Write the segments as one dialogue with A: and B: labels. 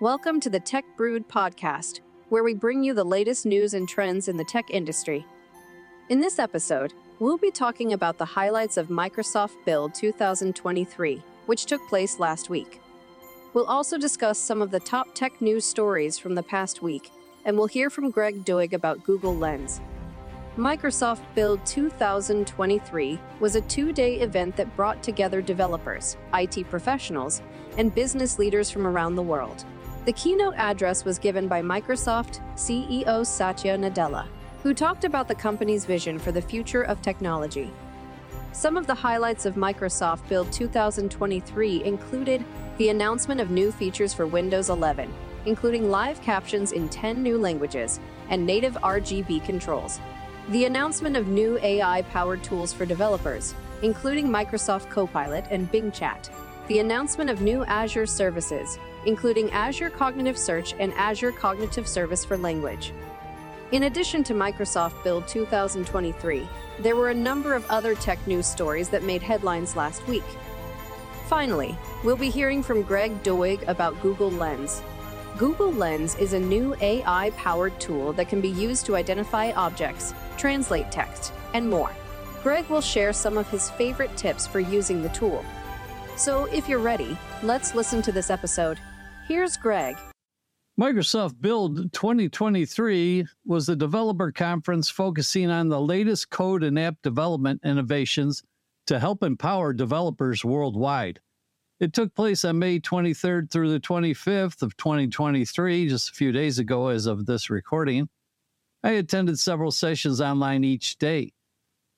A: Welcome to the Tech Brood podcast, where we bring you the latest news and trends in the tech industry. In this episode, we'll be talking about the highlights of Microsoft Build 2023, which took place last week. We'll also discuss some of the top tech news stories from the past week, and we'll hear from Greg Doig about Google Lens. Microsoft Build 2023 was a two day event that brought together developers, IT professionals, and business leaders from around the world. The keynote address was given by Microsoft CEO Satya Nadella, who talked about the company's vision for the future of technology. Some of the highlights of Microsoft Build 2023 included the announcement of new features for Windows 11, including live captions in 10 new languages and native RGB controls. The announcement of new AI powered tools for developers, including Microsoft Copilot and Bing Chat. The announcement of new Azure services, including Azure Cognitive Search and Azure Cognitive Service for Language. In addition to Microsoft Build 2023, there were a number of other tech news stories that made headlines last week. Finally, we'll be hearing from Greg Doig about Google Lens. Google Lens is a new AI powered tool that can be used to identify objects, translate text, and more. Greg will share some of his favorite tips for using the tool. So, if you're ready, let's listen to this episode. Here's Greg.
B: Microsoft Build 2023 was a developer conference focusing on the latest code and app development innovations to help empower developers worldwide. It took place on May 23rd through the 25th of 2023, just a few days ago as of this recording. I attended several sessions online each day.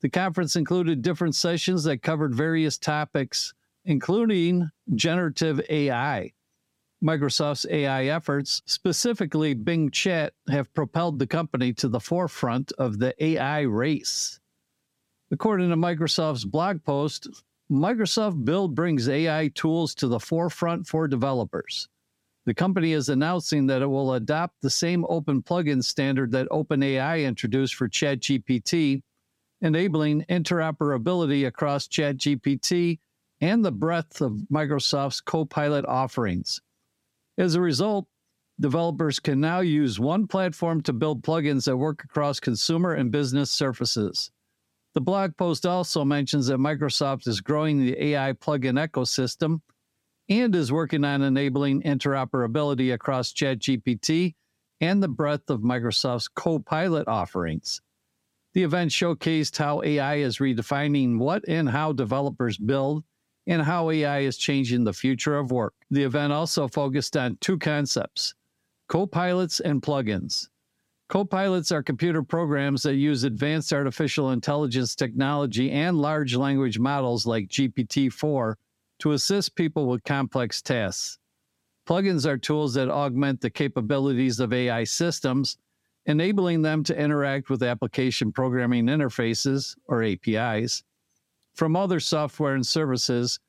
B: The conference included different sessions that covered various topics, including generative AI. Microsoft's AI efforts, specifically Bing Chat, have propelled the company to the forefront of the AI race. According to Microsoft's blog post, Microsoft Build brings AI tools to the forefront for developers. The company is announcing that it will adopt the same open plugin standard that OpenAI introduced for ChatGPT, enabling interoperability across ChatGPT and the breadth of Microsoft's Copilot offerings. As a result, developers can now use one platform to build plugins that work across consumer and business surfaces. The blog post also mentions that Microsoft is growing the AI plugin ecosystem and is working on enabling interoperability across ChatGPT and the breadth of Microsoft's Copilot offerings. The event showcased how AI is redefining what and how developers build and how AI is changing the future of work. The event also focused on two concepts copilots and plugins. Copilots are computer programs that use advanced artificial intelligence technology and large language models like GPT 4 to assist people with complex tasks. Plugins are tools that augment the capabilities of AI systems, enabling them to interact with application programming interfaces, or APIs, from other software and services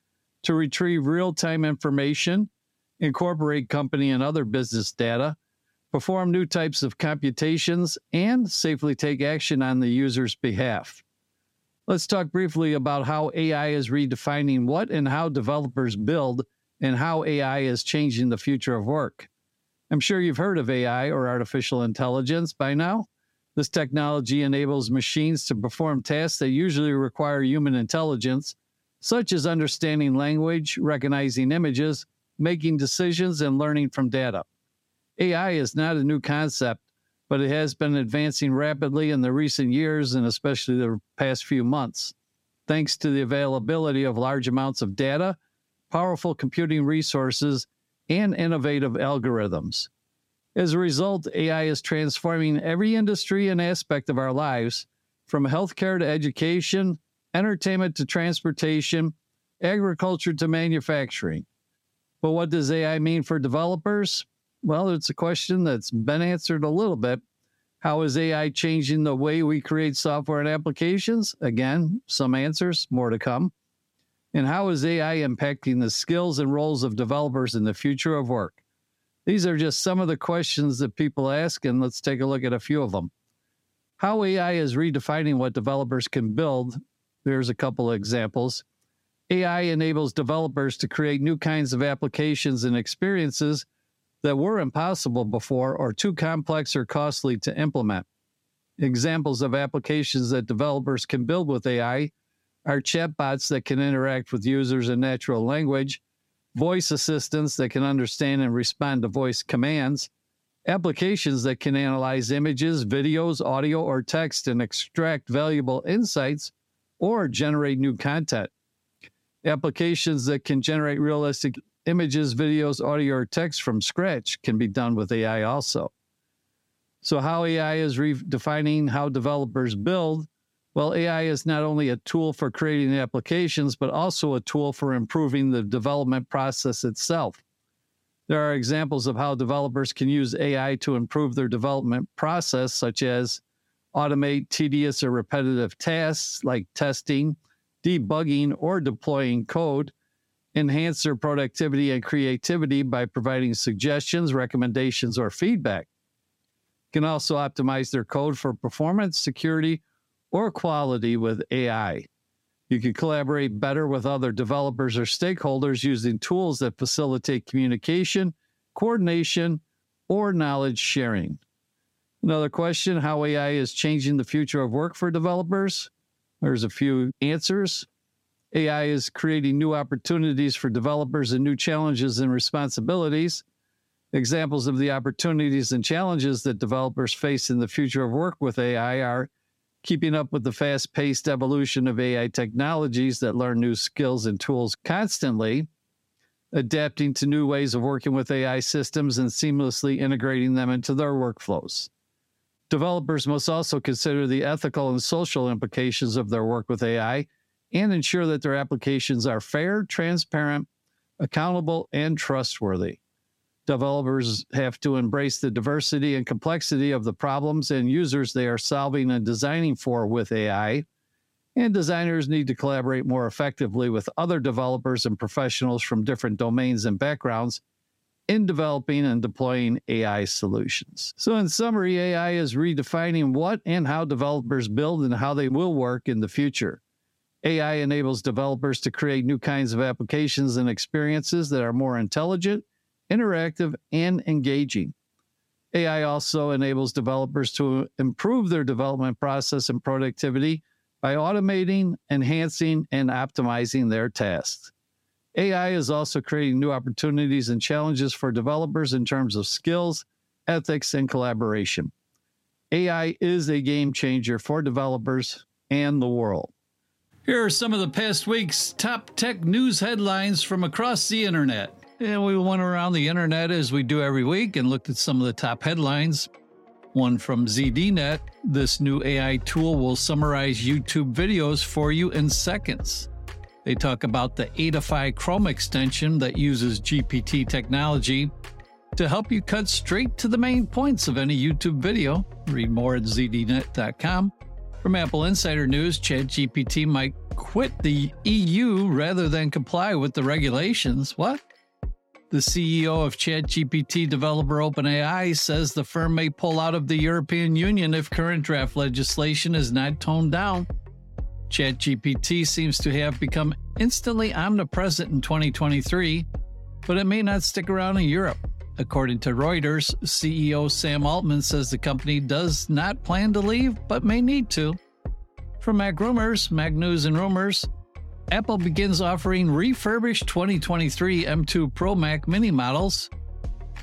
B: to retrieve real time information, incorporate company and other business data, perform new types of computations, and safely take action on the user's behalf. Let's talk briefly about how AI is redefining what and how developers build and how AI is changing the future of work. I'm sure you've heard of AI or artificial intelligence by now. This technology enables machines to perform tasks that usually require human intelligence, such as understanding language, recognizing images, making decisions, and learning from data. AI is not a new concept, but it has been advancing rapidly in the recent years and especially the past few months, thanks to the availability of large amounts of data, powerful computing resources, and innovative algorithms. As a result, AI is transforming every industry and aspect of our lives, from healthcare to education, entertainment to transportation, agriculture to manufacturing. But what does AI mean for developers? Well, it's a question that's been answered a little bit. How is AI changing the way we create software and applications? Again, some answers, more to come. And how is AI impacting the skills and roles of developers in the future of work? These are just some of the questions that people ask, and let's take a look at a few of them. How AI is redefining what developers can build. There's a couple of examples. AI enables developers to create new kinds of applications and experiences that were impossible before or too complex or costly to implement. Examples of applications that developers can build with AI are chatbots that can interact with users in natural language, voice assistants that can understand and respond to voice commands, applications that can analyze images, videos, audio, or text and extract valuable insights or generate new content. Applications that can generate realistic images, videos, audio, or text from scratch can be done with AI also. So, how AI is redefining how developers build? Well, AI is not only a tool for creating applications, but also a tool for improving the development process itself. There are examples of how developers can use AI to improve their development process, such as automate tedious or repetitive tasks like testing, debugging, or deploying code, enhance their productivity and creativity by providing suggestions, recommendations, or feedback. Can also optimize their code for performance, security, or quality with AI. You can collaborate better with other developers or stakeholders using tools that facilitate communication, coordination, or knowledge sharing. Another question how AI is changing the future of work for developers? There's a few answers. AI is creating new opportunities for developers and new challenges and responsibilities. Examples of the opportunities and challenges that developers face in the future of work with AI are keeping up with the fast paced evolution of AI technologies that learn new skills and tools constantly, adapting to new ways of working with AI systems and seamlessly integrating them into their workflows. Developers must also consider the ethical and social implications of their work with AI and ensure that their applications are fair, transparent, accountable, and trustworthy. Developers have to embrace the diversity and complexity of the problems and users they are solving and designing for with AI. And designers need to collaborate more effectively with other developers and professionals from different domains and backgrounds in developing and deploying AI solutions. So, in summary, AI is redefining what and how developers build and how they will work in the future. AI enables developers to create new kinds of applications and experiences that are more intelligent, interactive, and engaging. AI also enables developers to improve their development process and productivity by automating, enhancing, and optimizing their tasks. AI is also creating new opportunities and challenges for developers in terms of skills, ethics, and collaboration. AI is a game changer for developers and the world. Here are some of the past week's top tech news headlines from across the internet. And we went around the internet as we do every week and looked at some of the top headlines. One from ZDNet this new AI tool will summarize YouTube videos for you in seconds. They talk about the Eightify Chrome extension that uses GPT technology to help you cut straight to the main points of any YouTube video. Read more at zdnet.com. From AppleInsider News, ChatGPT might quit the EU rather than comply with the regulations. What? The CEO of ChatGPT developer OpenAI says the firm may pull out of the European Union if current draft legislation is not toned down. ChatGPT seems to have become instantly omnipresent in 2023, but it may not stick around in Europe. According to Reuters, CEO Sam Altman says the company does not plan to leave, but may need to. From MacRumors, Mac News and Rumors, Apple begins offering refurbished 2023 M2 Pro Mac mini models.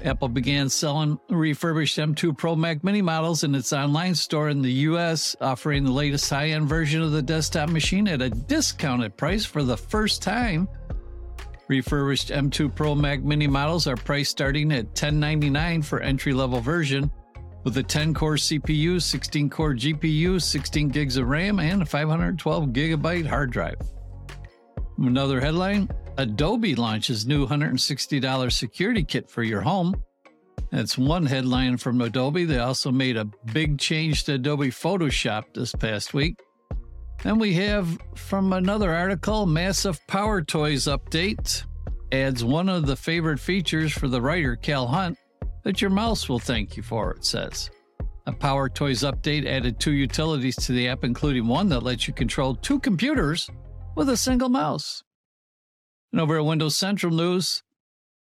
B: Apple began selling refurbished M2 Pro Mac mini models in its online store in the US, offering the latest high end version of the desktop machine at a discounted price for the first time. Refurbished M2 Pro Mac mini models are priced starting at 1099 for entry level version with a 10 core CPU, 16 core GPU, 16 gigs of RAM, and a 512 gigabyte hard drive. Another headline Adobe launches new $160 security kit for your home. That's one headline from Adobe. They also made a big change to Adobe Photoshop this past week. Then we have from another article Massive PowerToys update adds one of the favorite features for the writer Cal Hunt that your mouse will thank you for, it says. A PowerToys update added two utilities to the app, including one that lets you control two computers with a single mouse. And over at Windows Central News,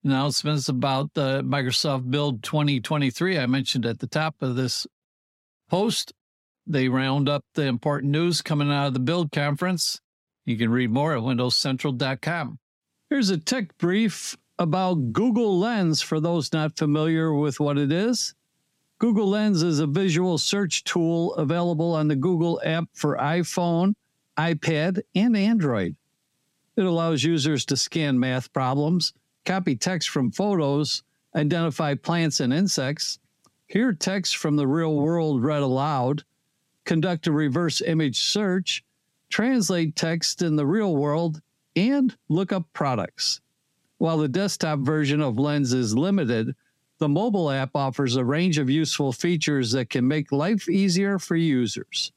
B: announcements about the Microsoft Build 2023 I mentioned at the top of this post. They round up the important news coming out of the Build conference. You can read more at windowscentral.com. Here's a tech brief about Google Lens for those not familiar with what it is. Google Lens is a visual search tool available on the Google app for iPhone, iPad, and Android. It allows users to scan math problems, copy text from photos, identify plants and insects, hear text from the real world read aloud, conduct a reverse image search, translate text in the real world, and look up products. While the desktop version of Lens is limited, the mobile app offers a range of useful features that can make life easier for users.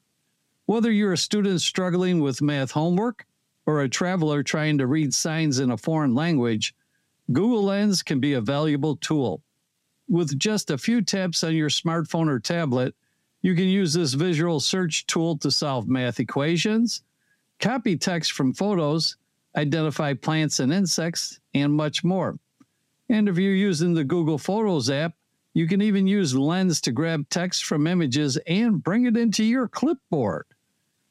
B: Whether you're a student struggling with math homework or a traveler trying to read signs in a foreign language, Google Lens can be a valuable tool. With just a few taps on your smartphone or tablet, you can use this visual search tool to solve math equations, copy text from photos, identify plants and insects, and much more. And if you're using the Google Photos app, you can even use Lens to grab text from images and bring it into your clipboard.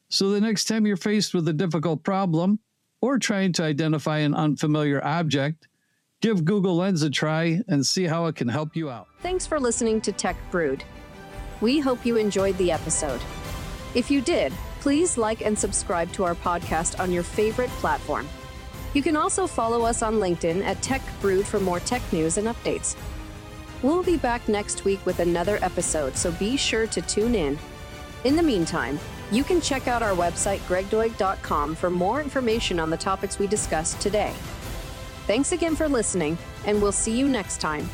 B: So the next time you're faced with a difficult problem or trying to identify an unfamiliar object, give Google Lens a try and see how it can help you out.
A: Thanks for listening to Tech Brood. We hope you enjoyed the episode. If you did, please like and subscribe to our podcast on your favorite platform. You can also follow us on LinkedIn at Tech Brood for more tech news and updates. We'll be back next week with another episode, so be sure to tune in. In the meantime, you can check out our website, gregdoig.com, for more information on the topics we discussed today. Thanks again for listening, and we'll see you next time.